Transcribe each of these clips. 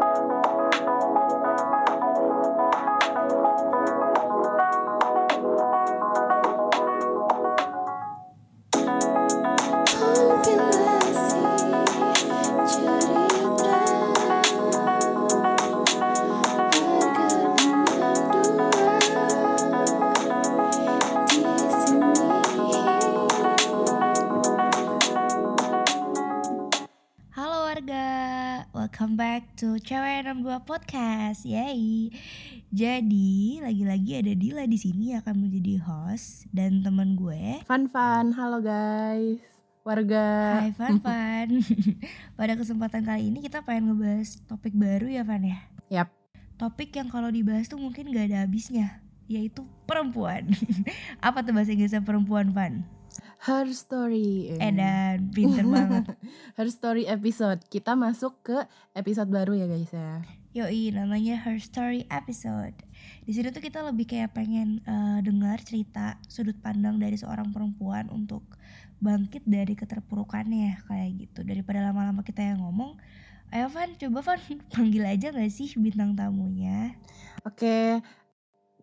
Halo Podcast. Yay. Jadi, lagi-lagi ada Dila di sini yang akan menjadi host dan teman gue. Fun fun, halo guys, warga. Hai Van Van. Pada kesempatan kali ini kita pengen ngebahas topik baru ya Van ya. Yap. Topik yang kalau dibahas tuh mungkin gak ada habisnya, yaitu perempuan. Apa tuh bahasa Inggrisnya perempuan Van? Her story. Eh dan pinter banget. Her story episode. Kita masuk ke episode baru ya guys ya. Yoi, namanya Her Story episode. Di sini tuh kita lebih kayak pengen eh, dengar cerita sudut pandang dari seorang perempuan untuk bangkit dari keterpurukannya kayak gitu. Daripada lama-lama kita yang ngomong, ayo Van, coba Van panggil aja gak sih bintang tamunya? Oke,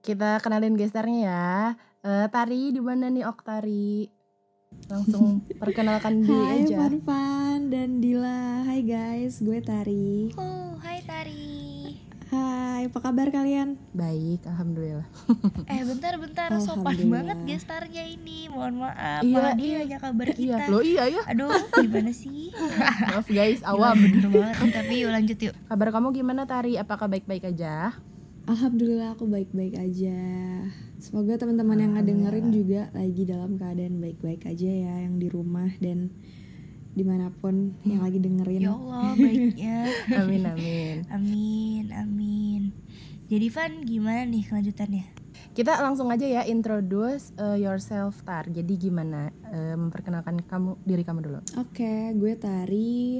kita kenalin gesternya ya. Eh, Tari di mana nih Oktari? Langsung perkenalkan diri Hai aja. Fan Fan dan Dila Hai guys, gue Tari Oh, hai Tari. Hai, apa kabar kalian? Baik, alhamdulillah. Eh bentar-bentar, sopan banget gestarnya ini. Mohon maaf, Iya, malah dia iya. nanya kabar Iya, kita. lo iya ya. Aduh, gimana sih? Maaf guys, awam. bener banget. Tapi yuk lanjut yuk. Kabar kamu gimana Tari? Apakah baik-baik aja? Alhamdulillah aku baik-baik aja Semoga teman-teman yang ngedengerin juga lagi dalam keadaan baik-baik aja ya Yang di rumah dan di mana pun yang lagi dengerin Ya Allah, baiknya. Amin amin. Amin, amin. Jadi Van, gimana nih kelanjutannya? Kita langsung aja ya introduce uh, yourself Tar. Jadi gimana uh, memperkenalkan kamu diri kamu dulu? Oke, gue Tari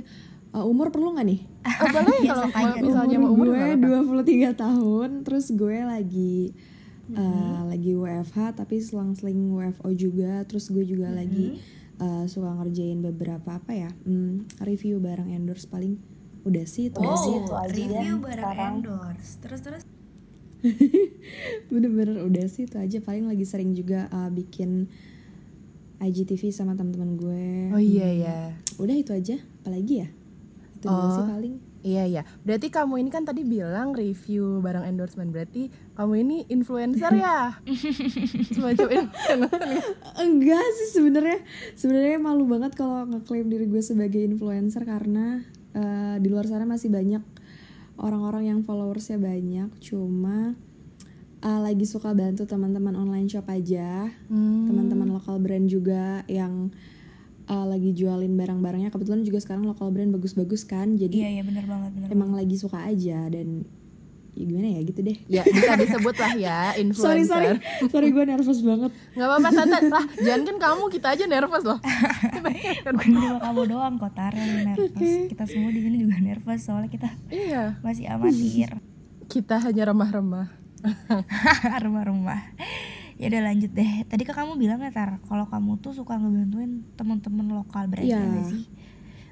Uh, Umur perlu gak nih? Oh, boleh kalau misalnya mau umur gue nggak apa-apa. 23 tahun Terus gue lagi uh, lagi WFH tapi selang-seling WFO juga. Terus gue juga lagi uh, suka ngerjain beberapa apa ya hmm, Review barang endorse paling udah sih itu Oh, sih review barang endorse. Terus terus. Bener-bener udah sih itu aja. Paling lagi sering juga uh, bikin IGTV sama teman-teman gue. Oh iya ya. Udah itu aja. Apalagi ya? Itu dulu sih Oh. paling Iya iya. Berarti kamu ini kan tadi bilang review barang endorsement. Berarti kamu ini influencer ya? Semacam influencer. enggak sih sebenarnya sebenarnya malu banget kalau ngeklaim diri gue sebagai influencer karena eh, di luar sana masih banyak orang-orang yang followersnya banyak cuma eh, lagi suka bantu teman-teman online shop aja Hmm. teman-teman lokal brand juga yang eh, lagi jualin barang-barangnya kebetulan juga sekarang lokal brand bagus-bagus kan Iya, jadi iya bener banget, bener emang lagi suka aja dan ya gimana ya gitu deh Ya bisa disebut lah ya sorry influencer. sorry sorry gue nervous banget Gak apa-apa santai lah. Jangan kan kamu kita aja nervous loh. Bukan cuma kamu doang kok Tar yang nervous. Kita semua di sini juga nervous soalnya kita iya. masih amatir. Kita hanya remah-remah. rumah-rumah ya udah lanjut deh tadi kan kamu bilang ya tar kalau kamu tuh suka ngebantuin teman-teman lokal brand Iya. ya sih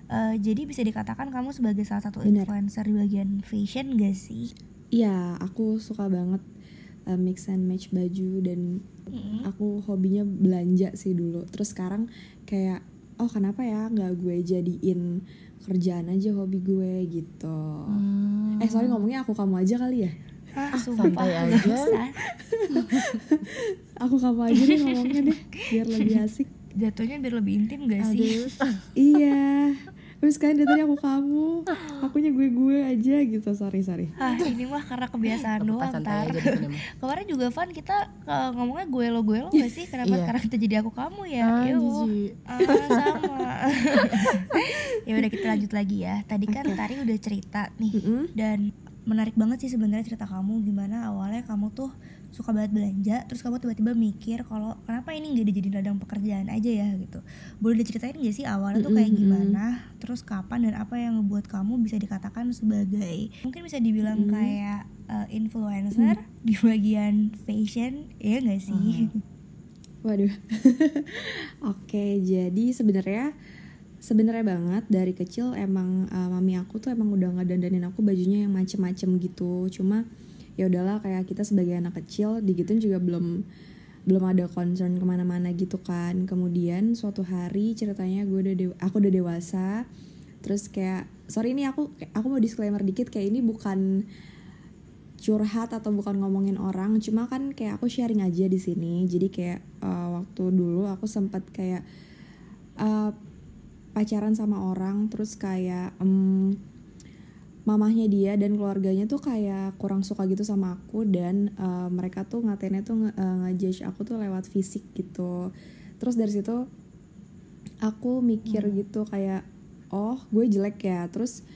Eh, jadi bisa dikatakan kamu sebagai salah satu Benar. influencer di bagian fashion gak sih? Iya, aku suka banget uh, mix and match baju dan aku hobinya belanja sih dulu. Terus sekarang kayak oh kenapa ya nggak gue jadiin kerjaan aja hobi gue gitu. Eh sorry ngomongnya aku kamu aja kali ya. Ah, santai nggak aja. Aku kamu aja deh ngomongnya deh biar lebih asik. Jatuhnya biar lebih intim gak sih? iya. Terus sekarang dari tadi aku kamu, akunya gue gue aja gitu. Sorry sorry. Ah, ini mah karena kebiasaan doang santai tar. aja. Kemarin juga Van kita eh, ngomongnya gue lo gue lo gak sih? Kenapa Iya. sekarang kita jadi aku kamu ya? Ah. Ah, sama. ya udah kita lanjut lagi ya. Tadi kan Tari udah cerita nih Mm-mm. dan menarik banget sih sebenarnya cerita kamu gimana awalnya kamu tuh suka banget belanja terus kamu tiba-tiba mikir kalau kenapa ini nggak dijadiin ladang pekerjaan aja ya gitu. Boleh diceritain gak sih awalnya tuh kayak gimana? Terus kapan dan apa yang ngebuat kamu bisa dikatakan sebagai mungkin bisa dibilang Mm. kayak eh, influencer di bagian fashion ya gak sih? Waduh. Oke, jadi sebenarnya sebenarnya banget dari kecil emang uh, mami aku tuh emang udah nggak dandanin aku bajunya yang macem-macem gitu. Cuma ya udahlah kayak kita sebagai anak kecil digituin juga belum belum ada concern ke mana-mana gitu kan. Kemudian suatu hari ceritanya gue udah dewa, aku udah dewasa terus kayak sorry ini aku aku mau disclaimer dikit kayak ini bukan curhat atau bukan ngomongin orang cuma kan kayak aku sharing aja di sini. Jadi kayak uh, waktu dulu aku sempat kayak uh, pacaran sama orang terus kayak um, mamahnya dia dan keluarganya tuh kayak kurang suka gitu sama aku dan uh, mereka tuh ngatennya tuh nge uh, ngejudge aku tuh lewat fisik gitu. Terus dari situ aku mikir hmm. gitu kayak oh gue jelek ya. Terus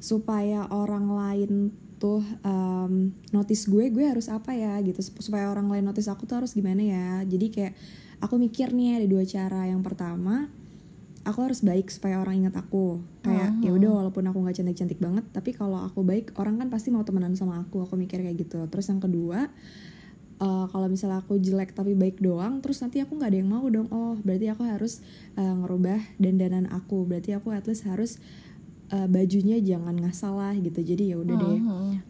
supaya orang lain tuh um, notice gue gue harus apa ya gitu. Supaya orang lain notice aku tuh harus gimana ya. Jadi kayak aku mikir nih ada dua cara. Yang pertama aku harus baik supaya orang ingat aku. Kayak uh-huh. ya udah walaupun aku nggak cantik cantik banget tapi kalau aku baik orang kan pasti mau temenan sama aku. Aku mikir kayak gitu. Terus yang kedua uh, kalau misalnya aku jelek tapi baik doang terus nanti aku nggak ada yang mau dong. Oh berarti aku harus uh, ngerubah dandanan aku. Berarti aku at least harus uh, bajunya jangan ngasal lah gitu. Jadi ya udah uh-huh. deh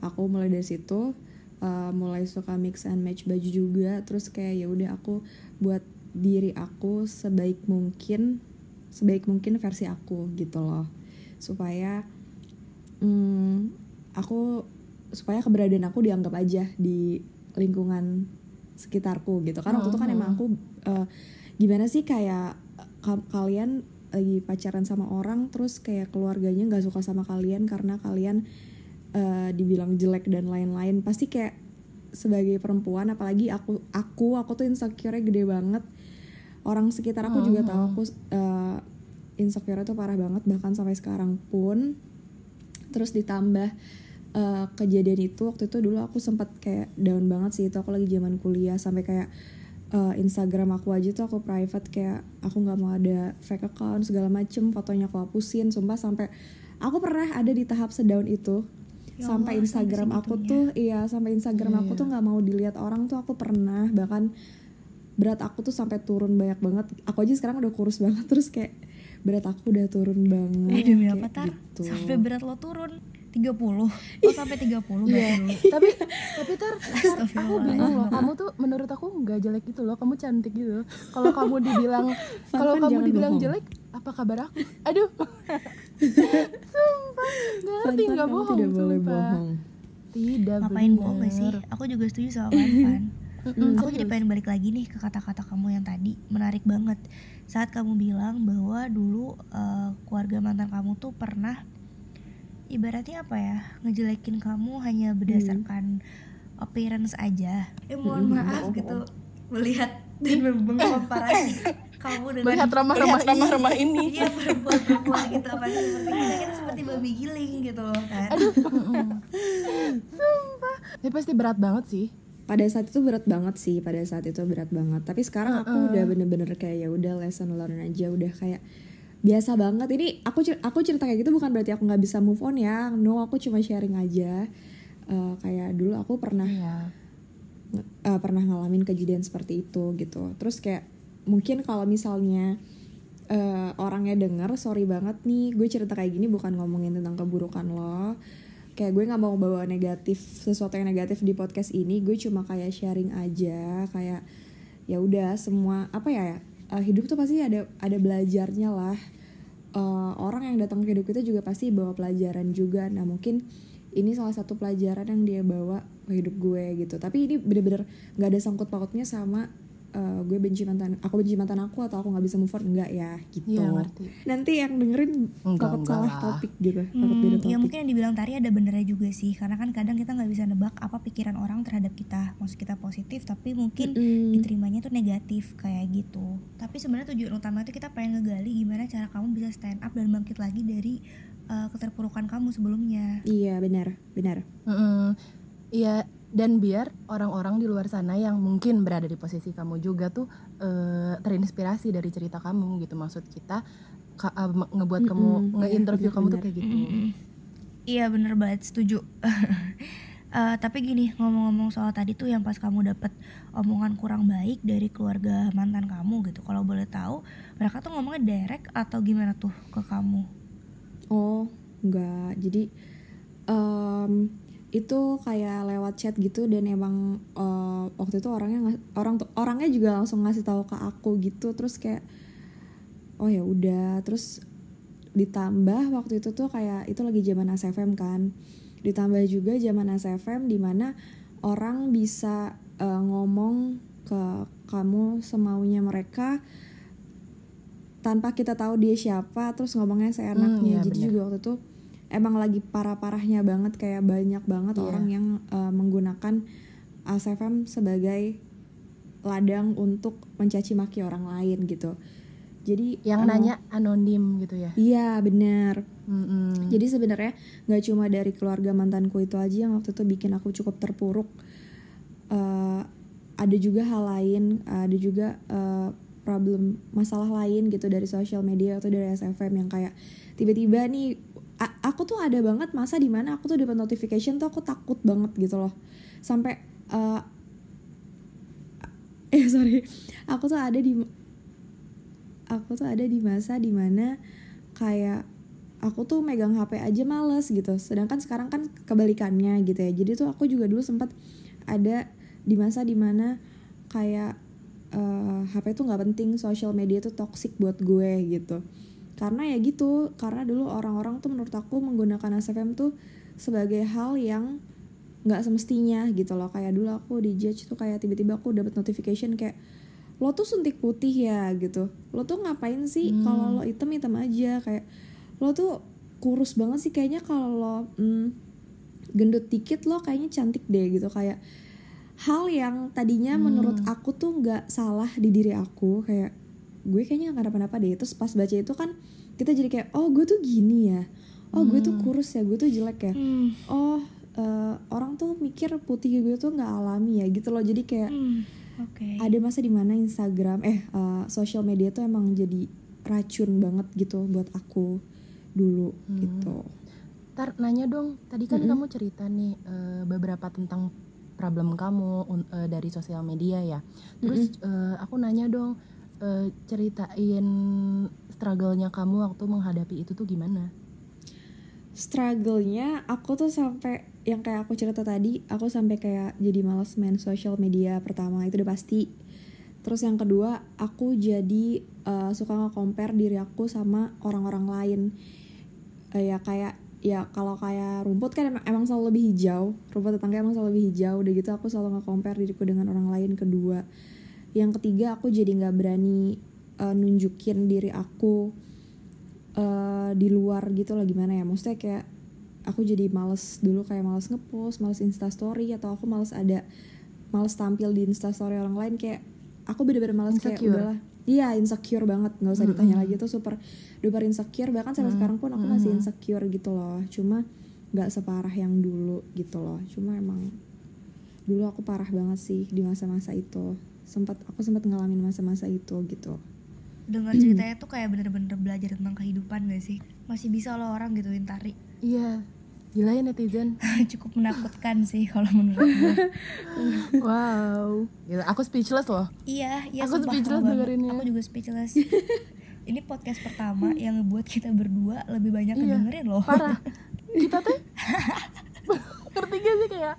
aku mulai dari situ uh, mulai suka mix and match baju juga. Terus kayak ya udah aku buat diri aku sebaik mungkin sebaik mungkin versi aku gitu loh. Supaya hmm, aku supaya keberadaan aku dianggap aja di lingkungan sekitarku gitu. Kan waktu itu kan emang aku uh, gimana sih kayak ka kalian lagi pacaran sama orang terus kayak keluarganya nggak suka sama kalian karena kalian uh, dibilang jelek dan lain-lain. Pasti kayak sebagai perempuan apalagi aku aku aku tuh insecure gede banget orang sekitar aku juga tahu aku uh, insecure itu parah banget bahkan sampai sekarang pun. Terus ditambah uh, kejadian itu waktu itu dulu aku sempat kayak down banget sih itu aku lagi zaman kuliah sampai kayak uh, Instagram aku aja tuh aku private kayak aku nggak mau ada fake account segala macem fotonya aku hapusin sumpah sampai aku pernah ada di tahap sedown itu. Ya sampai Instagram aku tuh iya sampai Instagram yeah, aku tuh iya. nggak mau dilihat orang tuh aku pernah bahkan berat aku tuh sampai turun banyak banget. Aku aja sekarang udah kurus banget terus kayak berat aku udah turun banget eh demi apa tar? gitu. sampai berat lo turun 30 oh sampai 30 yeah. tapi tapi tar aku bingung loh. Kamu tuh menurut aku nggak jelek gitu loh. Kamu cantik gitu kalau kamu dibilang kalau kamu dibilang bohong. jelek apa kabar aku? Aduh. Sumpah nggak ngerti nggak bohong tidak boleh bohong. Tidak ngapain bohong gak sih? aku juga setuju sama Van Mm, aku jadi pengen balik lagi nih ke kata-kata kamu yang tadi. Menarik banget. Saat kamu bilang bahwa dulu uh, keluarga mantan kamu tuh pernah ibaratnya apa ya ngejelekin kamu hanya berdasarkan hmm. appearance aja. Eh mohon hmm. maaf gitu melihat dan memkomparasi kamu dengan melihat ramah-ramah ini, ramah ini. iya perempuan-perempuan gitu apa seperti kita kita seperti babi giling gitu loh kan. Aduh. Sumpah. Ini pasti berat banget sih pada saat itu berat banget sih pada saat itu berat banget tapi sekarang aku uh -uh. udah bener-bener kayak ya udah lesson learn aja udah kayak biasa banget ini aku aku cerita kayak gitu bukan berarti aku nggak bisa move on ya no aku cuma sharing aja uh, kayak dulu aku pernah yeah. Iya. uh, pernah ngalamin kejadian seperti itu gitu terus kayak mungkin kalau misalnya uh, orangnya denger sorry banget nih gue cerita kayak gini bukan ngomongin tentang keburukan lo kayak gue nggak mau bawa negatif sesuatu yang negatif di podcast ini gue cuma kayak sharing aja kayak ya udah semua apa ya uh, hidup tuh pasti ada ada belajarnya lah. Uh, orang yang datang ke hidup kita juga pasti bawa pelajaran juga. Nah mungkin ini salah satu pelajaran yang dia bawa ke hidup gue gitu. Tapi ini bener-bener nggak ada sangkut pautnya sama uh, gue benci mantan aku benci mantan aku atau aku nggak bisa move on? Enggak ya gitu. Ya, nanti yang dengerin takut salah topik gitu hmm, takut beda topik. ya mungkin yang dibilang tadi ada benernya juga sih karena kan kadang kita nggak bisa nebak apa pikiran orang terhadap kita. Maksud kita positif tapi mungkin mm -hmm. diterimanya tuh negatif kayak gitu. Tapi sebenarnya tujuan utama itu kita pengen ngegali gimana cara kamu bisa stand up dan bangkit lagi dari uh, keterpurukan kamu sebelumnya. Iya benar benar. Mm -hmm. Iya, dan biar orang-orang di luar sana yang mungkin berada di posisi kamu juga tuh uh, terinspirasi dari cerita kamu gitu. Maksud kita ka, uh, ngebuat mm -hmm. kamu iya, ngeinterview kamu tuh kayak gitu. Iya bener banget. Setuju. Uh, tapi gini ngomong-ngomong soal tadi tuh yang pas kamu dapet omongan kurang baik dari keluarga mantan kamu gitu kalau boleh tahu mereka tuh ngomongnya direct atau gimana tuh ke kamu? Oh enggak. Jadi um, itu kayak lewat chat gitu dan emang uh, waktu itu orangnya orang orangnya juga langsung ngasih tahu ke aku gitu. Terus kayak oh ya udah. Terus ditambah waktu itu tuh kayak itu lagi zaman ASFM kan. Ditambah juga zaman SFM di mana orang bisa uh, ngomong ke kamu semaunya mereka tanpa kita tahu dia siapa terus ngomongnya seenaknya. Hmm, ya jadi bener. juga waktu itu emang lagi parah-parahnya banget kayak banyak banget yeah. orang yang uh, menggunakan ASFM sebagai ladang untuk mencaci maki orang lain gitu jadi yang uh, nanya anonim gitu ya iya benar mm-hmm. jadi sebenarnya nggak cuma dari keluarga mantanku itu aja yang waktu itu bikin aku cukup terpuruk uh, ada juga hal lain ada juga uh, problem masalah lain gitu dari sosial media atau dari SFM yang kayak tiba-tiba nih aku tuh ada banget masa di mana aku tuh dapat notification tuh aku takut banget gitu loh. Sampai uh, eh sorry. Aku tuh ada di aku tuh ada di masa di mana kayak aku tuh megang HP aja males gitu. Sedangkan sekarang kan kebalikannya gitu ya. Jadi tuh aku juga dulu sempat ada di masa di mana kayak uh, eh, HP tuh nggak penting social media tuh toxic buat gue gitu karena ya gitu karena dulu orang-orang tuh menurut aku menggunakan SFM tuh sebagai hal yang nggak semestinya gitu loh. Kayak dulu aku di judge tuh kayak tiba-tiba aku dapat notification kayak lo tuh suntik putih ya? gitu. Lo tuh ngapain sih hmm. kalau lo hitam hitam aja? Kayak lo tuh kurus banget sih kayaknya kalau lo hmm, gendut dikit lo kayaknya cantik deh. Gitu. Kayak hal yang tadinya hmm. menurut aku tuh nggak salah di diri aku kayak gue kayaknya nggak kenapa-napa deh terus pas baca itu kan kita jadi kayak oh gue tuh gini ya oh hmm. gue tuh hmm. kurus ya gue tuh jelek ya hmm. oh uh, orang tuh mikir putih gue tuh nggak alami ya gitu loh jadi kayak hmm okay. ada masa di mana Instagram eh uh, social media tuh emang jadi racun banget gitu buat aku dulu hmm. gitu Tar nanya dong tadi kan mm -hmm. kamu cerita nih uh, beberapa tentang problem kamu uh, dari sosial media ya terus mm -hmm. uh, aku nanya dong uh, ceritain struggle-nya kamu waktu menghadapi itu tuh gimana? Struggle-nya aku tuh sampai yang kayak aku cerita tadi aku sampai kayak jadi males main social media pertama itu udah pasti. Terus yang kedua aku jadi uh, suka nge-compare diri aku sama orang-orang lain. Uh, ya kayak ya kalau kayak rumput kan emang, emang selalu lebih hijau rumput tetangga emang selalu lebih hijau udah gitu aku selalu nge-compare diriku dengan orang lain kedua yang ketiga aku jadi nggak berani uh, nunjukin diri aku uh, di luar gitu lah gimana ya. Maksudnya kayak aku jadi males dulu kayak males ngepost males instastory atau aku males ada males tampil di instastory orang lain kayak aku bener-bener males insecure. kayak udahlah. Iya insecure banget nggak usah ditanya mm -hmm. lagi tuh super duper insecure. Bahkan sampai mm -hmm. sekarang pun aku masih insecure gitu loh. Cuma nggak separah yang dulu gitu loh. Cuma emang dulu aku parah banget sih di masa-masa itu sempat aku sempat ngalamin masa-masa itu gitu. Dengar ceritanya tuh kayak bener-bener belajar tentang kehidupan gak sih? Masih bisa lo orang gituin tari. Iya. Gila ya netizen. Cukup menakutkan sih kalau menurut gue wow. Gila aku speechless loh. Iya iya aku speechless dengerinnya. Aku juga speechless. Ini podcast pertama yang ngebuat kita berdua lebih banyak iya, dengerin loh. Parah. Kita tuh ngerti gak sih kayak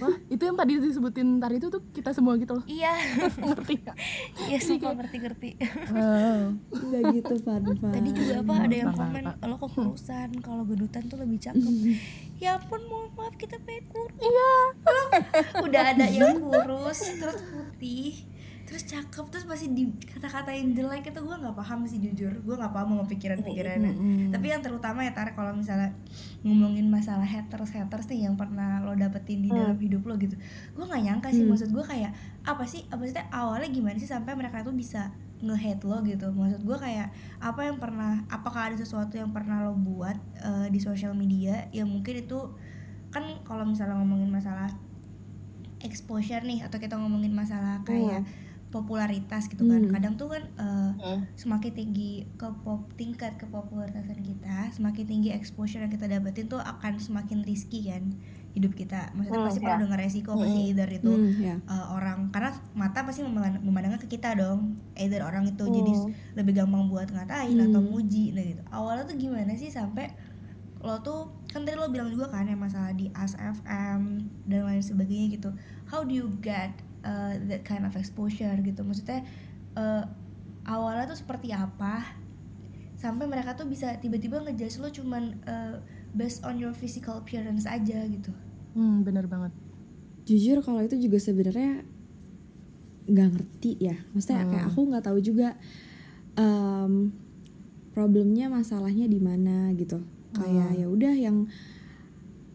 Wah, itu yang tadi disebutin tadi itu tuh kita semua gitu loh. Iya. ngerti gak? Iya, semua ngerti-ngerti. Wow. Enggak gitu, Fan. Tadi juga apa ada yang komen kalau kok kurusan, kalau gedutan tuh lebih cakep. ya ampun, mohon maaf kita pengen kurus. Iya. Udah ada yang kurus terus putih terus cakep terus masih di kata-katain jelek itu gue nggak paham sih jujur gue nggak paham mau pikiran pikirannya mm -hmm. tapi yang terutama ya tarik kalau misalnya ngomongin masalah haters haters nih yang pernah lo dapetin di mm. dalam hidup lo gitu gue nggak nyangka sih mm. maksud gue kayak apa sih sih awalnya gimana sih sampai mereka tuh bisa nge-hate lo gitu maksud gue kayak apa yang pernah apakah ada sesuatu yang pernah lo buat uh, di sosial media yang mungkin itu kan kalau misalnya ngomongin masalah exposure nih atau kita ngomongin masalah kayak mm popularitas gitu kan hmm. kadang tuh kan uh, hmm. semakin tinggi ke pop tingkat kepopularitasan kita semakin tinggi exposure yang kita dapetin tuh akan semakin risky kan hidup kita maksudnya Hmm, pasti ya. perlu dengan resiko pasti Hmm. either itu Hmm, ya. uh, orang karena mata pasti memandang- memandangnya ke kita dong either orang itu jadi Hmm. lebih gampang buat ngatain Hmm. atau muji nah gitu awalnya tuh gimana sih sampai lo tuh kan tadi lo bilang juga kan yang masalah di ASFM dan lain sebagainya gitu how do you get uh, that kind of exposure gitu. Maksudnya uh, awalnya tuh seperti apa sampai mereka tuh bisa tiba-tiba ngejudge lo cuman uh, based on your physical appearance aja gitu. Hmm, bener banget. Jujur kalau itu juga sebenarnya nggak ngerti ya. Maksudnya Hmm. kayak aku nggak tahu juga em, problemnya masalahnya di mana gitu. Kayak Hmm. ya udah yang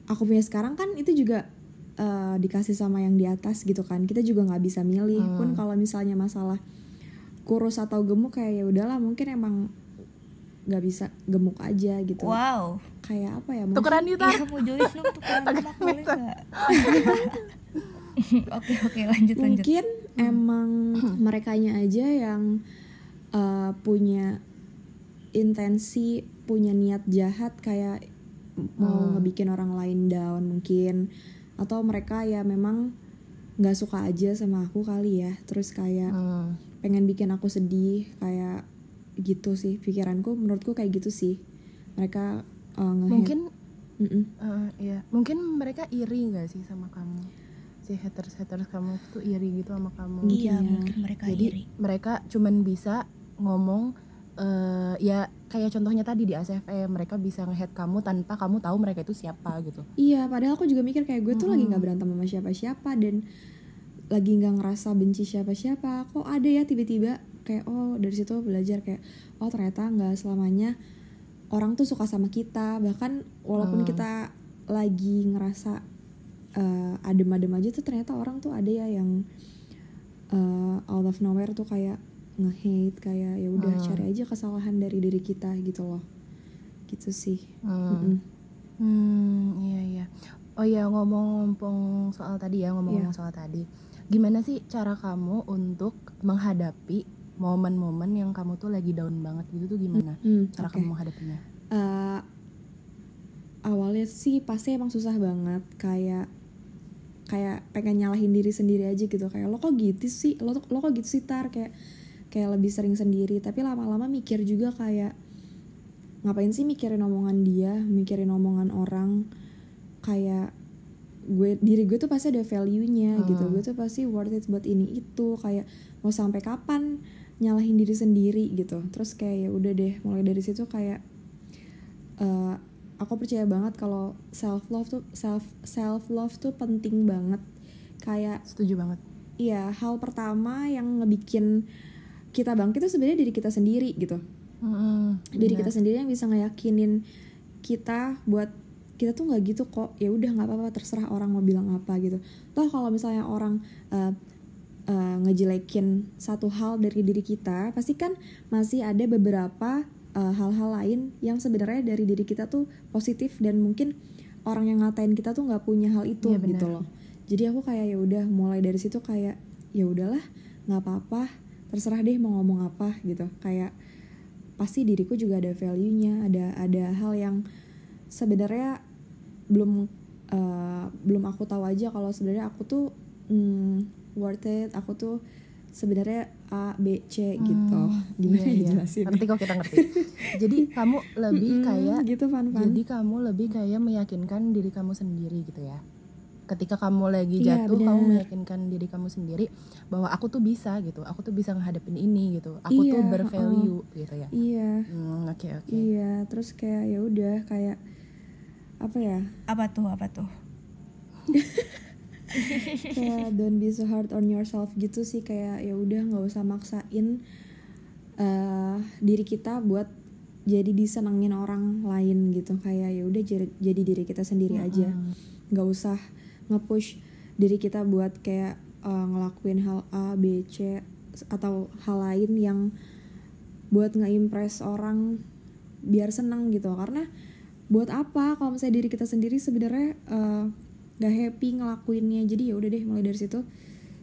aku punya sekarang kan itu juga eh, dikasih sama yang di atas gitu kan kita juga nggak bisa milih Hmm. pun kalau misalnya masalah kurus atau gemuk kayak ya udahlah mungkin emang nggak bisa gemuk aja gitu wow kayak apa ya mungkin tukeran yuk Tar. Iya mau join dong tukeran lemak boleh nggak? Oke oke lanjut lanjut. mungkin emang merekanya aja yang uh, punya intensi punya niat jahat kayak mau Hmm. ngebikin orang lain down mungkin atau mereka ya memang nggak suka aja sama aku kali ya terus kayak Hmm. pengen bikin aku sedih kayak gitu sih pikiranku menurutku kayak gitu sih mereka uh, mungkin Mm-mm. eh, iya mungkin mereka iri nggak sih sama kamu si haters haters kamu tuh iri gitu sama kamu Iya ya. mungkin mereka jadi iri. mereka cuman bisa ngomong eh, ya kayak contohnya tadi di ACFE mereka bisa nge kamu tanpa kamu tahu mereka itu siapa gitu Iya, padahal aku juga mikir kayak gue tuh lagi Mm-mm. nggak berantem sama siapa-siapa dan lagi nggak ngerasa benci siapa-siapa. Kok ada ya tiba-tiba kayak oh dari situ belajar kayak oh ternyata nggak selamanya orang tuh suka sama kita. Bahkan walaupun Hmm. kita lagi ngerasa eh, adem-adem aja tuh ternyata orang tuh ada ya yang eh, out of nowhere tuh kayak nge-hate kayak ya udah Hmm. cari aja kesalahan dari diri kita gitu loh. Gitu sih. Hmm. Mm-mm. Hmm, iya iya. Oh iya ngomong-ngomong soal tadi ya, ngomong-ngomong Iya. soal tadi. Gimana sih cara kamu untuk menghadapi momen-momen yang kamu tuh lagi down banget gitu tuh gimana? Hmm, Cara oke. kamu menghadapinya? Eh, awalnya sih pasti emang susah banget kayak kayak pengen nyalahin diri sendiri aja gitu kayak lo kok gitu sih lo lo kok gitu sih tar kayak kayak lebih sering sendiri. Tapi lama-lama mikir juga kayak ngapain sih mikirin omongan dia mikirin omongan orang? Kayak gue diri gue tuh pasti ada value-nya gitu. Hmm. gue tuh pasti worth it buat ini itu. Kayak mau sampai kapan nyalahin diri sendiri gitu. Terus kayak ya udah deh mulai dari situ kayak eh, aku percaya banget kalau self love tuh self self love tuh penting banget. Kayak Setuju banget. iya hal pertama yang ngebikin kita bangkit itu sebenarnya diri kita sendiri gitu. Mm-mm, diri kita sendiri yang bisa ngeyakinin kita buat kita tuh nggak gitu kok ya udah nggak apa-apa terserah orang mau bilang apa gitu. Toh kalau misalnya orang eh, eh, ngejelekin satu hal dari diri kita pasti kan masih ada beberapa eh, hal-hal lain yang sebenarnya dari diri kita tuh positif dan mungkin orang yang ngatain kita tuh nggak punya hal itu benar. gitu loh. Jadi aku kayak ya udah mulai dari situ kayak ya udahlah nggak apa-apa terserah deh mau ngomong apa gitu kayak pasti diriku juga ada value-nya ada ada hal yang sebenarnya belum eh, belum aku tahu aja kalau sebenarnya aku tuh hmm, worth it aku tuh sebenarnya A B C gitu Hmm, gimana iya, ya iya. jelasin Ngerti kok kita ngerti. Jadi kamu lebih kayak gitu fan fan jadi kamu lebih kayak meyakinkan diri kamu sendiri gitu ya. Ketika kamu lagi Iya, jatuh, kamu benar. meyakinkan diri kamu sendiri bahwa aku tuh bisa gitu. Aku tuh bisa ngehadapin ini gitu. Aku tuh Iya, bervalue gitu ya. iya Hmm, oke oke. iya terus kayak ya udah kayak apa ya Apa tuh apa tuh? kayak don't be so hard on yourself gitu sih kayak ya udah nggak usah maksain eh, diri kita buat jadi disenengin orang lain gitu kayak ya udah jadi, jadi diri kita sendiri aja Mm-mm. nggak usah nge-push diri kita buat kayak eh, ngelakuin hal A B C atau hal lain yang buat nge-impress orang biar seneng gitu. Karena buat apa kalau misalnya diri kita sendiri sebenarnya eh, nggak happy ngelakuinnya? Jadi ya udah deh mulai dari situ.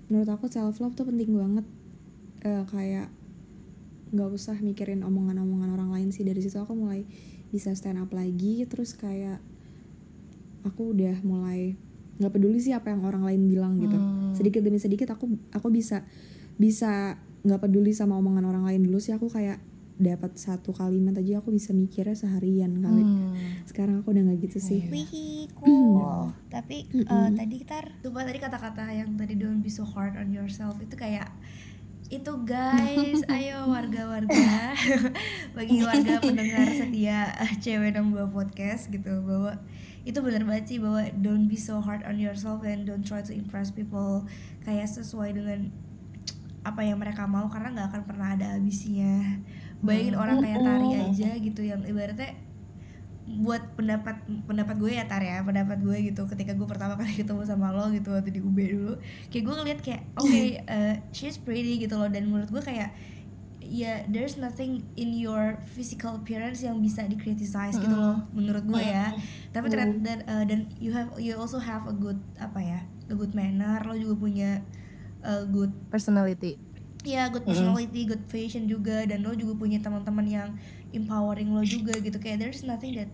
Menurut aku self love tuh penting banget. Eh, kayak nggak usah mikirin omongan-omongan orang lain sih. Dari situ aku mulai bisa stand up lagi. Terus kayak aku udah mulai nggak peduli sih apa yang orang lain bilang gitu. Hmm. sedikit demi sedikit aku aku bisa bisa nggak peduli sama omongan orang lain dulu sih. Aku kayak dapat satu kalimat aja aku bisa mikirnya seharian kali. Hmm. sekarang aku udah nggak gitu sih. Wih, cool. Tapi eh, tadi kita coba tadi kata-kata yang tadi don't be so hard on yourself. Itu kayak itu guys, ayo warga-warga. Bagi warga pendengar setia eh, cewek 62 podcast gitu bahwa itu benar banget sih bahwa don't be so hard on yourself and don't try to impress people kayak sesuai dengan apa yang mereka mau karena nggak akan pernah ada habisnya. Bayangin orang kayak Tari aja gitu yang ibaratnya buat pendapat pendapat gue ya Tar ya pendapat gue gitu. Ketika gue pertama kali ketemu sama lo gitu waktu di UB dulu kayak gue ngeliat kayak oke uh, she's pretty gitu loh. Dan menurut gue kayak ya there's nothing in your physical appearance yang bisa dikritisize gitu loh menurut gue ya. Tapi ternyata dan uh, dan you have you also have a good apa ya a good manner lo juga punya a good personality. Ya good personality, good fashion juga dan lo juga punya teman-teman yang empowering lo juga gitu. Kayak there's nothing that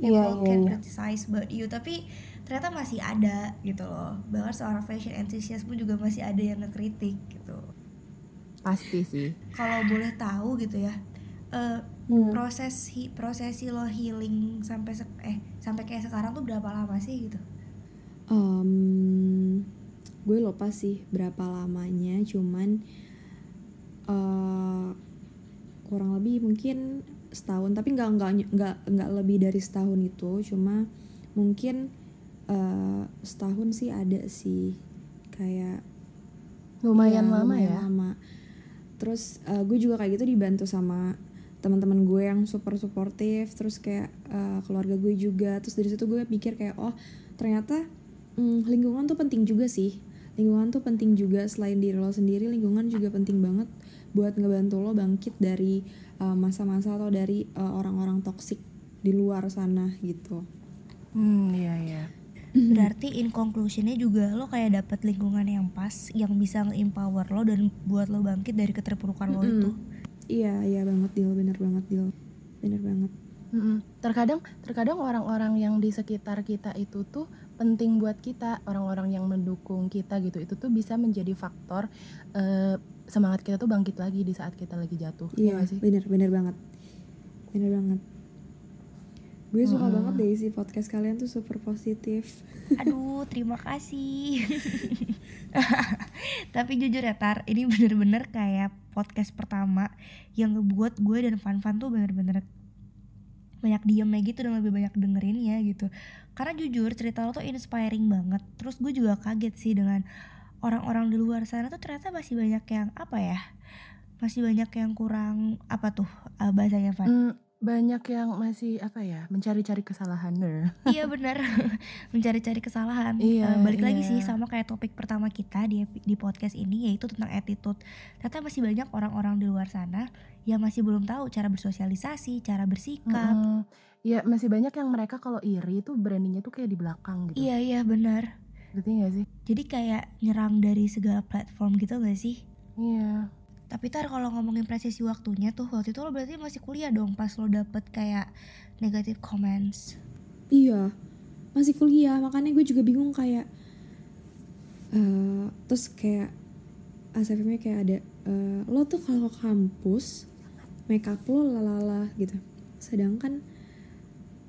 people Iya, iya, can iya. criticize about you. Tapi ternyata masih ada gitu loh. Bahkan seorang fashion enthusiast pun juga masih ada yang ngekritik gitu pasti sih kalau boleh tahu gitu ya eh, Hmm. proses hi- prosesi lo healing sampai eh sampai kayak sekarang tuh berapa lama sih gitu Em, gue lupa sih berapa lamanya cuman eh kurang lebih mungkin setahun tapi nggak nggak nggak nggak lebih dari setahun itu cuma mungkin eh setahun sih ada sih kayak lumayan Iya, lama lumayan ya lama. Terus eh, gue juga kayak gitu dibantu sama teman-teman gue yang super suportif, terus kayak eh, keluarga gue juga. Terus dari situ gue pikir kayak oh ternyata mm, lingkungan tuh penting juga sih. Lingkungan tuh penting juga selain diri lo sendiri, lingkungan juga penting banget buat ngebantu lo bangkit dari eh, masa-masa atau dari orang-orang toksik di luar sana gitu. hmm iya iya Berarti in conclusionnya juga lo kayak dapet lingkungan yang pas yang bisa nge-empower lo dan buat lo bangkit dari keterpurukan lo Mm-mm. itu. Iya, iya banget Dil, bener banget Dil. Bener banget. Mm-mm. terkadang terkadang orang-orang yang di sekitar kita itu tuh penting buat kita orang-orang yang mendukung kita gitu itu tuh bisa menjadi faktor eh, semangat kita tuh bangkit lagi di saat kita lagi jatuh Iya, nggak sih bener bener banget, bener banget. Gue suka banget deh isi podcast kalian tuh super positif. Aduh, terima kasih. Tapi jujur ya Tar, ini bener-bener kayak podcast pertama yang ngebuat gue dan Fan-Fan tuh bener-bener banyak diemnya gitu dan lebih banyak dengerinnya gitu. Karena jujur cerita lo tuh inspiring banget. Terus gue juga kaget sih dengan orang-orang di luar sana tuh ternyata masih banyak yang apa ya? Masih banyak yang kurang apa tuh eh, bahasanya Fan? Hmm, banyak yang masih apa ya mencari-cari kesalahan. Iya benar. Mencari-cari kesalahan. Iya, Eh, balik lagi iya. sih sama kayak topik pertama kita di di podcast ini yaitu tentang attitude. Ternyata masih banyak orang-orang di luar sana yang masih belum tahu cara bersosialisasi cara bersikap. Mm-mm. ya masih banyak yang mereka kalau iri tuh brandingnya tuh kayak di belakang gitu. Iya iya benar. Ngerti gak sih? Jadi kayak nyerang dari segala platform gitu gak sih? Iya tapi tar kalau ngomongin presisi waktunya tuh waktu itu lo berarti masih kuliah dong pas lo dapet kayak negative comments. Iya, masih kuliah, makanya gue juga bingung kayak, eh terus kayak ASFM-nya kayak ada, eh, lo tuh kalau ke kampus make up lo lalala gitu, sedangkan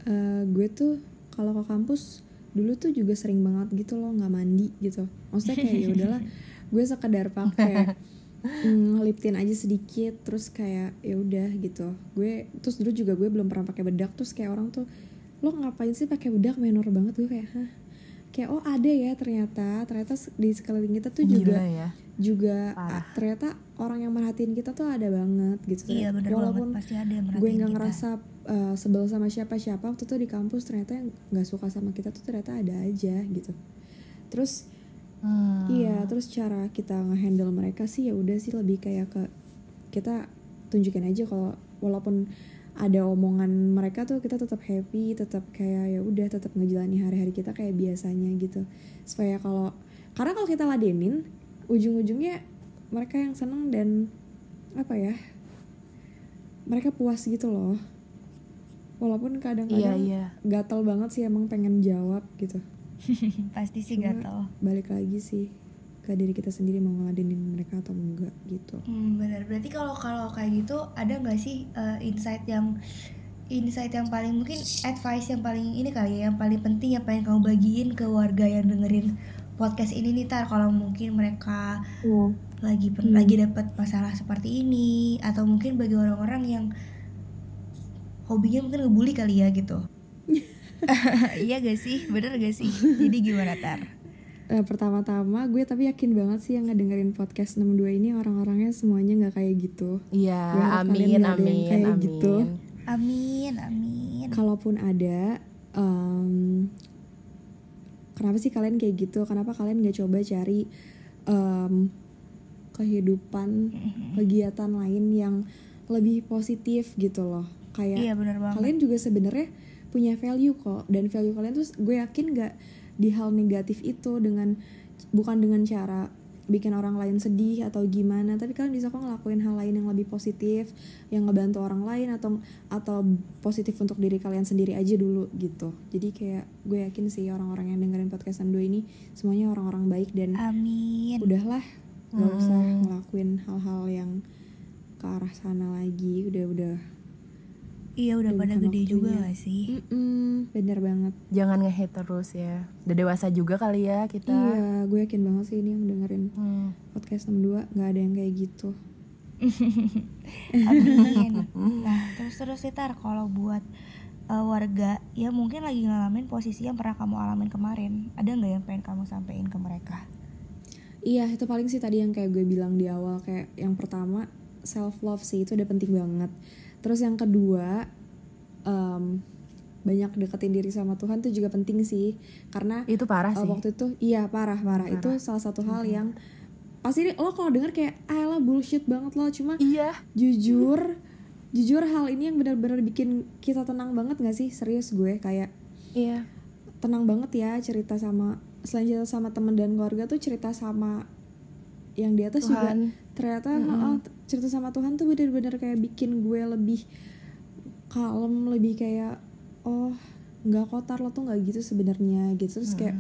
eh, gue tuh kalau ke kampus dulu tuh juga sering banget gitu loh nggak mandi gitu, maksudnya kayak ya udahlah, gue sekedar pakai mm, lip tint aja sedikit terus kayak ya udah gitu. Gue terus dulu juga gue belum pernah pakai bedak terus kayak orang tuh lo ngapain sih pakai bedak? Menor banget. Gue kayak hah? Kayak oh ada ya ternyata. Ternyata di sekeliling kita tuh juga Gila ya. juga Parah. ah, ternyata orang yang merhatiin kita tuh ada banget gitu iya bener walaupun banget pasti ada yang gue nggak ngerasa uh, sebel sama siapa-siapa waktu itu di kampus ternyata yang nggak suka sama kita tuh ternyata ada aja gitu. Terus Hmm. Iya, terus cara kita ngehandle mereka sih ya udah sih lebih kayak ke kita tunjukin aja kalau walaupun ada omongan mereka tuh kita tetap happy, tetap kayak ya udah tetap ngejalani hari-hari kita kayak biasanya gitu. Supaya kalau karena kalau kita ladenin ujung-ujungnya mereka yang seneng dan apa ya? Mereka puas gitu loh. walaupun iya kadang-kadang iya gatel banget sih emang pengen jawab gitu pasti sih Cuma gatel balik lagi sih ke diri kita sendiri mau ngeladenin mereka atau enggak gitu Hmm, benar. Berarti kalau kalau kayak gitu ada nggak sih eh, insight yang insight yang paling mungkin advice yang paling ini kali ya, yang paling penting yang pengen kamu bagiin ke warga yang dengerin podcast ini nih tar kalau mungkin mereka lagi pen- Hmm. lagi dapat masalah seperti ini atau mungkin bagi orang-orang yang hobinya mungkin ngebully kali ya gitu. iya gak sih? Bener gak sih? Jadi gimana tar? Eh, pertama-tama gue tapi yakin banget sih yang ngedengerin podcast 62 ini orang-orangnya semuanya nggak kayak gitu iya amin amin kayak amin gitu. Amin, amin. kalaupun ada em, kenapa sih kalian kayak gitu kenapa kalian nggak coba cari em, kehidupan kegiatan lain yang lebih positif gitu loh kayak Iya bener banget. kalian juga sebenarnya punya value kok dan value kalian tuh gue yakin nggak di hal negatif itu dengan bukan dengan cara bikin orang lain sedih atau gimana tapi kalian bisa kok ngelakuin hal lain yang lebih positif yang ngebantu orang lain atau atau positif untuk diri kalian sendiri aja dulu gitu jadi kayak gue yakin sih orang-orang yang dengerin podcast Ando ini semuanya orang-orang baik dan Amin. udahlah nggak usah Hmm. ngelakuin hal-hal yang ke arah sana lagi udah udah Iya udah pada gede juga gak sih? Mm-mm, bener banget jangan nge-hate terus ya udah dewasa juga kali ya kita Iya, gue yakin banget sih ini yang dengerin Hmm. podcast 62 nggak ada yang kayak gitu. Amin. Nah terus terus sih Tar kalau buat uh, warga yang mungkin lagi ngalamin posisi yang pernah kamu alamin kemarin, ada nggak yang pengen kamu sampaikan ke mereka? Iya, itu paling sih tadi yang kayak gue bilang di awal kayak yang pertama self love sih itu udah penting banget. Terus yang kedua em, banyak deketin diri sama Tuhan tuh juga penting sih. Karena itu parah uh, sih. waktu itu iya parah parah, itu salah satu hal yang pasti lo kalau denger kayak ah lah bullshit banget lo cuma iya. jujur jujur hal ini yang benar-benar bikin kita tenang banget gak sih? Serius gue kayak iya. tenang banget ya cerita sama selain cerita sama teman dan keluarga tuh cerita sama yang di atas juga Ternyata heeh, cerita sama Tuhan tuh bener-bener kayak bikin gue lebih kalem lebih kayak oh nggak kotor lo tuh nggak gitu sebenarnya gitu. Terus kayak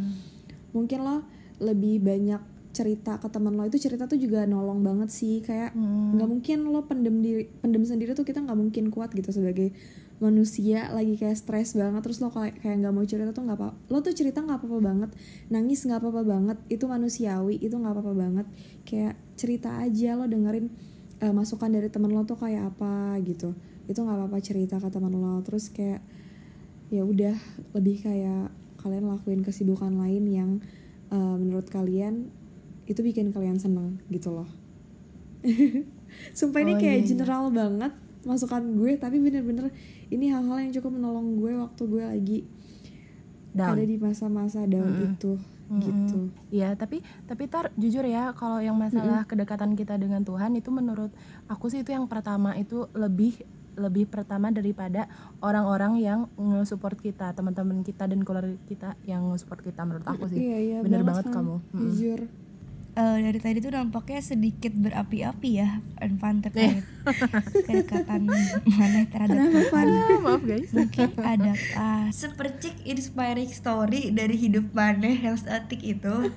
mungkin lo lebih banyak cerita ke teman lo itu cerita tuh juga nolong banget sih. Kayak Hmm. nggak mungkin lo pendem diri pendem sendiri tuh kita nggak mungkin kuat gitu sebagai manusia lagi kayak stres banget terus lo kayak kayak nggak mau cerita tuh nggak apa lo tuh cerita nggak apa-apa banget nangis nggak apa-apa banget itu manusiawi itu nggak apa-apa banget kayak cerita aja lo dengerin eh, masukan dari teman lo tuh kayak apa gitu itu nggak apa-apa cerita ke teman lo terus kayak ya udah lebih kayak kalian lakuin kesibukan lain yang eh, menurut kalian itu bikin kalian seneng gitu loh Sumpah ini Oh, kayak iya, iya. general banget masukan gue tapi bener-bener ini hal-hal yang cukup menolong gue waktu gue lagi Down. ada di masa-masa down itu gitu. Iya, tapi tapi tar jujur ya kalau yang masalah kedekatan kita dengan Tuhan itu menurut aku sih itu yang pertama itu lebih lebih pertama daripada orang-orang yang nge-support kita, teman-teman kita dan keluarga kita yang nge-support kita menurut aku sih. Iya iya Bener banget, Fan. kamu. Mm-mm. Jujur. Eh, dari tadi tuh nampaknya sedikit berapi-api ya, Envan terkait kedekatan mana terhadap Tuhan. Ah, maaf guys. Mungkin adakah sepercik inspiring story dari hidup Maneh yang seetik itu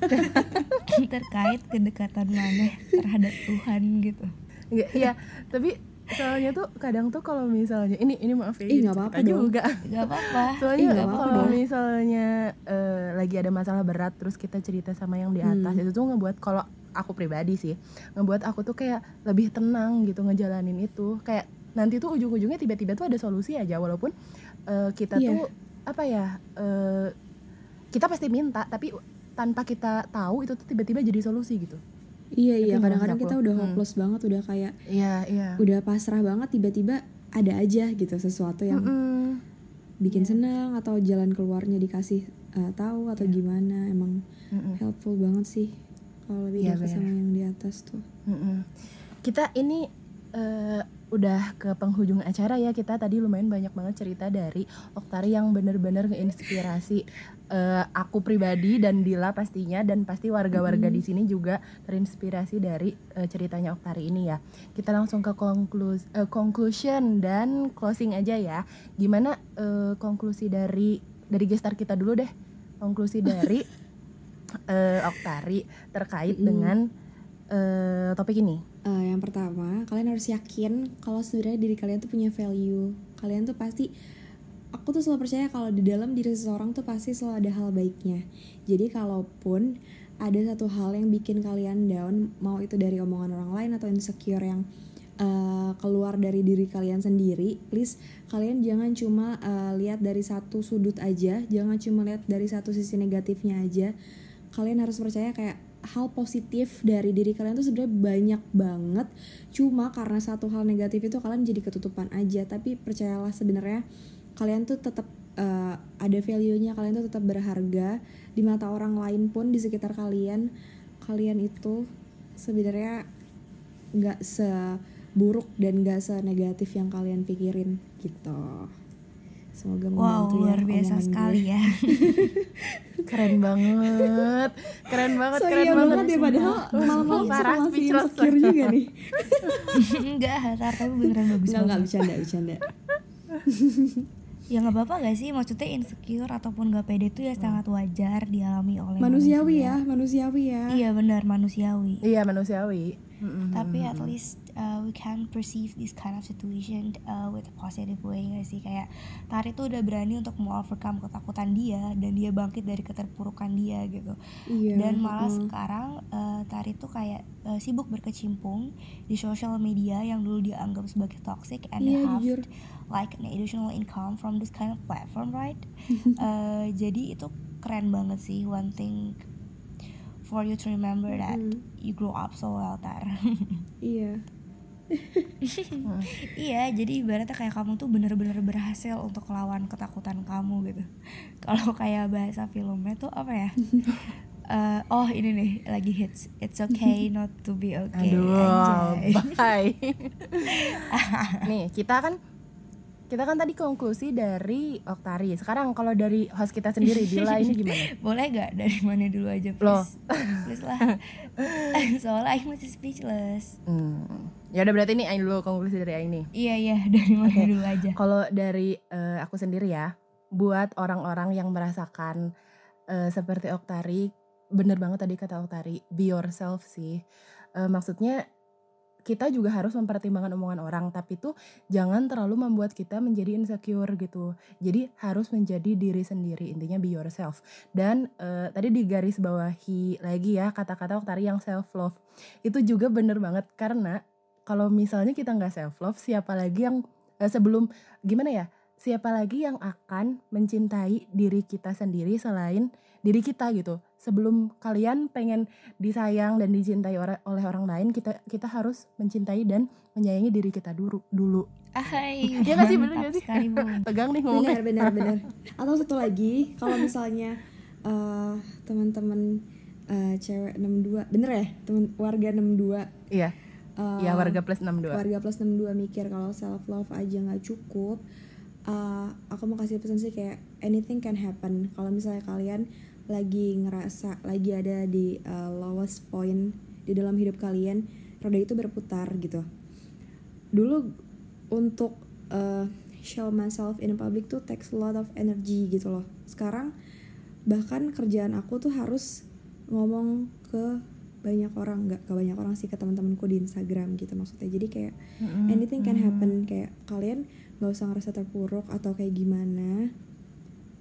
terkait kedekatan Maneh terhadap Tuhan gitu? Iya, iya, tapi soalnya tuh kadang tuh kalau misalnya ini ini maaf ya Ih, nggak apa-apa juga. Gak apa-apa. Soalnya nggak kalau misalnya eh, lagi ada masalah berat terus kita cerita sama yang di atas Hmm. itu tuh ngebuat kalau aku pribadi sih ngebuat aku tuh kayak lebih tenang gitu ngejalanin itu kayak nanti tuh ujung-ujungnya tiba-tiba tuh ada solusi aja walaupun eh, kita Iya. tuh apa ya eh, kita pasti minta tapi tanpa kita tahu itu tuh tiba-tiba jadi solusi gitu. Iya iya kadang-kadang kita udah hmm. hopeless banget udah kayak Iya iya. udah pasrah banget tiba-tiba ada aja gitu sesuatu yang Mm-mm. bikin senang atau jalan keluarnya dikasih eh, tahu atau gimana emang Mm-mm. helpful banget sih kalau lebih Iya, dekat benar. sama yang di atas tuh. Mm-mm. Kita ini eh, udah ke penghujung acara ya kita tadi lumayan banyak banget cerita dari Oktari yang bener-bener ngeinspirasi uh, aku pribadi dan Dila pastinya dan pasti warga-warga mm -hmm. di sini juga terinspirasi dari uh, ceritanya Oktari ini ya. Kita langsung ke konklus uh, conclusion dan closing aja ya. Gimana uh, konklusi dari dari gestar kita dulu deh. Konklusi dari uh, Oktari terkait mm -hmm. dengan uh, topik ini? Uh, yang pertama, kalian harus yakin kalau sebenarnya diri kalian tuh punya value. Kalian tuh pasti aku tuh selalu percaya kalau di dalam diri seseorang tuh pasti selalu ada hal baiknya. Jadi kalaupun ada satu hal yang bikin kalian down, mau itu dari omongan orang lain atau insecure yang uh, keluar dari diri kalian sendiri, please kalian jangan cuma uh, lihat dari satu sudut aja, jangan cuma lihat dari satu sisi negatifnya aja. Kalian harus percaya kayak hal positif dari diri kalian tuh sebenarnya banyak banget. Cuma karena satu hal negatif itu kalian jadi ketutupan aja. Tapi percayalah sebenarnya kalian tuh tetap uh, ada value-nya. Kalian tuh tetap berharga di mata orang lain pun di sekitar kalian. Kalian itu sebenarnya nggak seburuk dan nggak senegatif yang kalian pikirin gitu Semoga membantu wow, ya luar biasa sekali ya. keren banget, keren banget, so, keren iya banget. ya padahal malam-malam parah insecure juga nih. enggak, tapi beneran bagus enggak, Enggak, bercanda, bercanda. ya nggak apa-apa gak sih maksudnya insecure ataupun gak pede itu ya hmm. sangat wajar dialami oleh manusiawi manusia. ya manusiawi ya iya benar manusiawi iya manusiawi mm-hmm. tapi at least uh, we can perceive this kind of situation uh, with a positive way gak sih kayak Tari tuh udah berani untuk mau overcome ketakutan dia dan dia bangkit dari keterpurukan dia gitu iya, dan malah uh. sekarang uh, Tari tuh kayak uh, sibuk berkecimpung di social media yang dulu dianggap sebagai toxic and iya, have jujur. like an additional income from this kind of platform right uh, jadi itu keren banget sih one thing for you to remember that mm. you grow up so well tar. Iya. Iya jadi ibaratnya kayak kamu tuh bener-bener berhasil untuk melawan ketakutan kamu gitu. Kalau kayak bahasa filmnya tuh apa ya? Uh, oh ini nih lagi hits. It's okay not to be okay. Aduh bye. Nih kita kan kita kan tadi konklusi dari Oktari. Sekarang kalau dari host kita sendiri, Dila ini gimana? Boleh gak dari mana dulu aja, please? Loh. please lah. Soalnya Aing masih speechless. Hmm. Ya udah berarti ini Aing dulu konklusi dari Aing nih. Iya iya, dari mana okay. dulu aja. Kalau dari uh, aku sendiri ya, buat orang-orang yang merasakan uh, seperti Oktari, bener banget tadi kata Oktari, be yourself sih. Uh, maksudnya kita juga harus mempertimbangkan omongan orang tapi tuh jangan terlalu membuat kita menjadi insecure gitu. Jadi harus menjadi diri sendiri intinya be yourself. Dan uh, tadi di garis bawahi lagi ya kata-kata Oktari yang self love itu juga bener banget karena kalau misalnya kita nggak self love siapa lagi yang uh, sebelum gimana ya siapa lagi yang akan mencintai diri kita sendiri selain diri kita gitu sebelum kalian pengen disayang dan dicintai oleh orang lain kita kita harus mencintai dan menyayangi diri kita dulu dulu. Ahai, ya gak sih? Bener gak sih? tegang nih ngomongnya. Bener bener bener. Atau satu lagi kalau misalnya uh, teman-teman uh, cewek 62 bener ya? Teman warga 62 iya. Uh, ya warga plus 62 warga plus 62 mikir kalau self love aja nggak cukup uh, aku mau kasih pesan sih kayak anything can happen. Kalau misalnya kalian lagi ngerasa lagi ada di uh, lowest point di dalam hidup kalian roda itu berputar gitu. Dulu untuk uh, show myself in public tuh takes a lot of energy gitu loh. Sekarang bahkan kerjaan aku tuh harus ngomong ke banyak orang nggak ke banyak orang sih ke teman-temanku di Instagram gitu maksudnya. Jadi kayak anything can happen. Kayak kalian nggak usah ngerasa terpuruk atau kayak gimana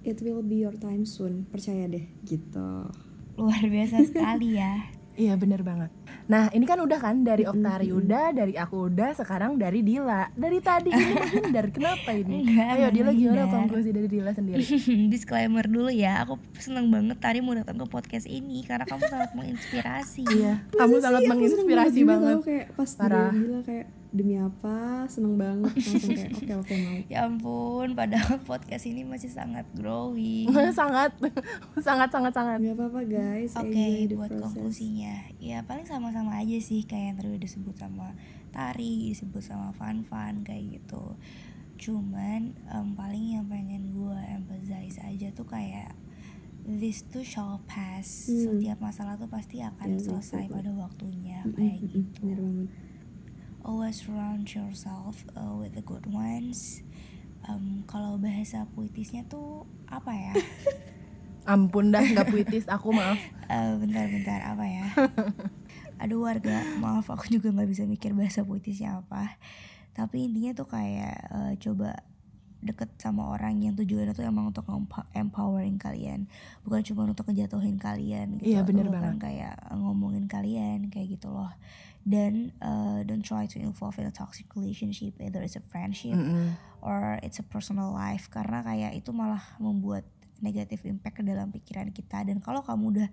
it will be your time soon. Percaya deh gitu. Luar biasa sekali ya. Iya bener banget. Nah ini kan udah kan dari Oktari mm-hmm. udah dari aku udah sekarang dari Dila. Dari tadi ini menghindar kenapa ini? Enggak, ayo Dila gimana konklusi dari Dila sendiri? Disclaimer dulu ya aku seneng banget tadi mau datang ke podcast ini karena kamu sangat menginspirasi. Iya kamu sangat menginspirasi banget kayak pas Parah. Dila kayak demi apa seneng banget langsung kayak oke oke mau Ya ampun, padahal podcast ini masih sangat growing. sangat sangat sangat sangat nggak apa-apa guys Oke, the buat process. konklusinya, ya paling sama-sama aja sih kayak yang tadi udah disebut sama Tari, disebut sama Fan Fan kayak gitu. Cuman em, paling yang pengen gue emphasize aja tuh kayak this too shall pass. Hmm. Setiap masalah tuh pasti akan Ya, selesai betul. pada waktunya kayak gitu. Always surround yourself uh, with the good ones. Em, kalau bahasa puitisnya tuh apa ya? ampun dah nggak puitis aku maaf Eh, bentar-bentar apa ya? Aduh warga, maaf aku juga nggak bisa mikir bahasa puitisnya apa. Tapi intinya tuh kayak eh, coba deket sama orang yang tujuannya tuh emang untuk empo- empowering kalian, bukan cuma untuk ngejatuhin kalian gitu. Iya, atau bener bahkan banget. kayak ngomongin kalian kayak gitu loh. Dan eh, don't try to involve in a toxic relationship, either it's a friendship Mm-mm. or it's a personal life. Karena kayak itu malah membuat negatif impact ke dalam pikiran kita. Dan kalau kamu udah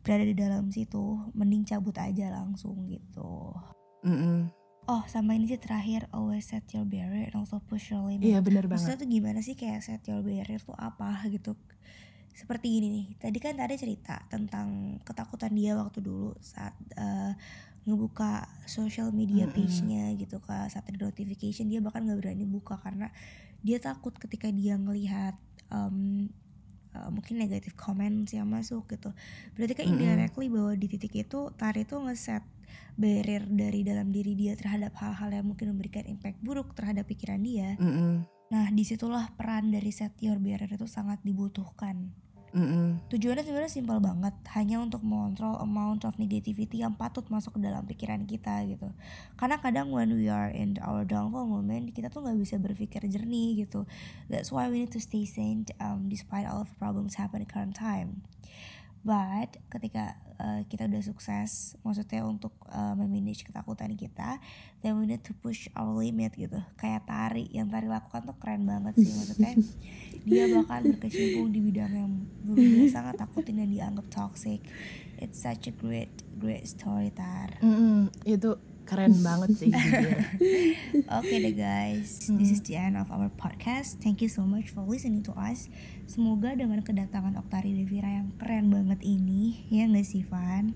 berada di dalam situ mending cabut aja langsung gitu. Mm-mm. oh sama ini sih terakhir always set your barrier and also push your limit. Iya maksudnya banget. tuh gimana sih kayak set your barrier tuh apa gitu? Seperti gini nih tadi kan tadi cerita tentang ketakutan dia waktu dulu saat eh, ngebuka social media page-nya gitu kak saat ada notification dia bahkan nggak berani buka karena dia takut ketika dia ngelihat em, eh, mungkin negatif comments yang masuk gitu berarti kan indirectly bahwa di titik itu Tari tuh ngeset barrier dari dalam diri dia terhadap hal-hal yang mungkin memberikan impact buruk terhadap pikiran dia Mm-mm. Nah, di situlah peran dari set your barrier itu sangat dibutuhkan. Mm-mm. Tujuannya sebenarnya simpel banget, hanya untuk mengontrol amount of negativity yang patut masuk ke dalam pikiran kita gitu. Karena kadang when we are in our downfall moment, kita tuh nggak bisa berpikir jernih gitu. That's why we need to stay sane um, despite all of the problems happen at current time. But ketika uh, kita udah sukses, maksudnya untuk uh, memanage ketakutan kita, then we need to push our limit gitu. Kayak Tari, yang Tari lakukan tuh keren banget sih maksudnya. Dia bahkan berkecimpung di bidang yang dulu dia sangat takutin dan dianggap toxic. It's such a great great story Tar. Mm-mm. itu keren banget sih. Oke deh guys, this is the end of our podcast. Thank you so much for listening to us. Semoga dengan kedatangan Oktari Devira yang keren banget ini, ya nggak sih Van?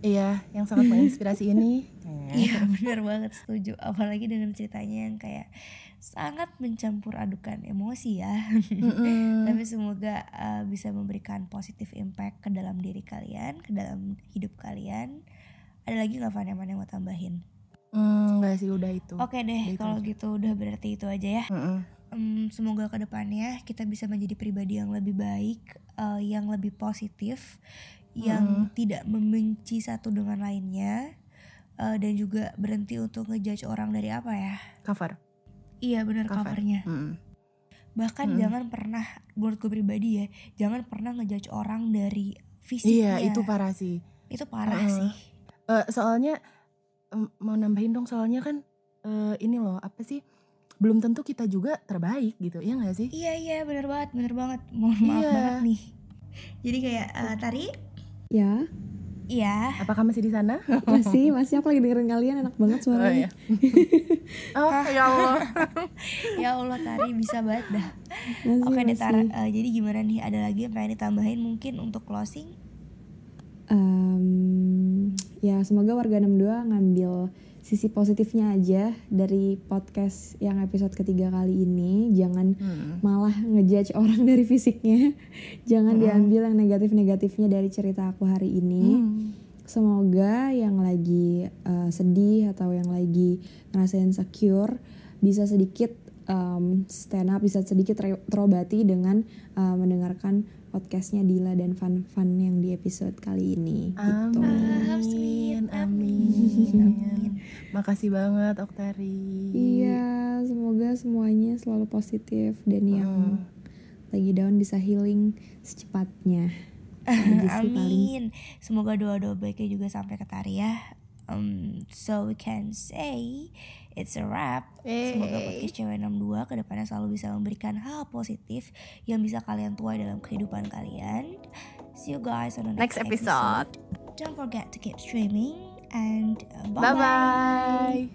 iya yang sangat menginspirasi ini Iya bener banget setuju Apalagi dengan ceritanya yang kayak Sangat mencampur adukan emosi ya Mm-mm. Tapi semoga uh, bisa memberikan positif impact ke dalam diri kalian Ke dalam hidup kalian Ada lagi gak Van yang mana yang mau tambahin? Mm, nggak sih udah itu Oke deh Udah itu kalau gitu udah berarti itu aja ya Mm-mm. Em, Semoga ke depannya kita bisa menjadi pribadi yang lebih baik uh, Yang lebih positif Yang tidak membenci satu dengan lainnya uh, Dan juga berhenti untuk ngejudge orang dari apa ya cover Iya bener Cover. covernya Mm-mm. Bahkan Mm-mm. jangan pernah Menurut gue pribadi ya Jangan pernah ngejudge orang dari iya fisiknya itu parah sih Itu parah Heeh. sih Eh, soalnya em, mau nambahin dong soalnya kan eh, ini loh apa sih belum tentu kita juga terbaik gitu ya nggak sih? Iya iya bener banget Bener banget Mohon maaf Iya. banget nih. Jadi kayak uh, Tari? Ya Iya. Apakah masih di sana? Masih masih aku lagi dengerin kalian enak banget oh suaranya iya. Oh ya Allah. Ya Allah Tari bisa banget dah. Masih, Oke deh eh, jadi gimana nih? Ada lagi yang pengen ditambahin mungkin untuk closing? Em, ya semoga warga 62 ngambil sisi positifnya aja dari podcast yang episode ketiga kali ini jangan Hmm. malah ngejudge orang dari fisiknya jangan diambil yang negatif-negatifnya dari cerita aku hari ini Hmm. semoga yang lagi uh, sedih atau yang lagi ngerasain insecure bisa sedikit um, stand up bisa sedikit ter- terobati dengan uh, mendengarkan podcastnya Dila dan Fan Fan yang di episode kali ini gitu. Amin, amin, amin. Makasih banget Oktari. Iya, semoga semuanya selalu positif dan yang Hmm. lagi down bisa healing secepatnya. Paling. Amin. Semoga doa-doa baiknya juga sampai ke Tari ya. Um, so we can say it's a wrap. Semoga podcast cewek 62 ke depannya selalu bisa memberikan hal positif yang bisa kalian tuai dalam kehidupan kalian. See you guys on the next, Next episode. Don't forget to keep streaming and uh, Bye bye.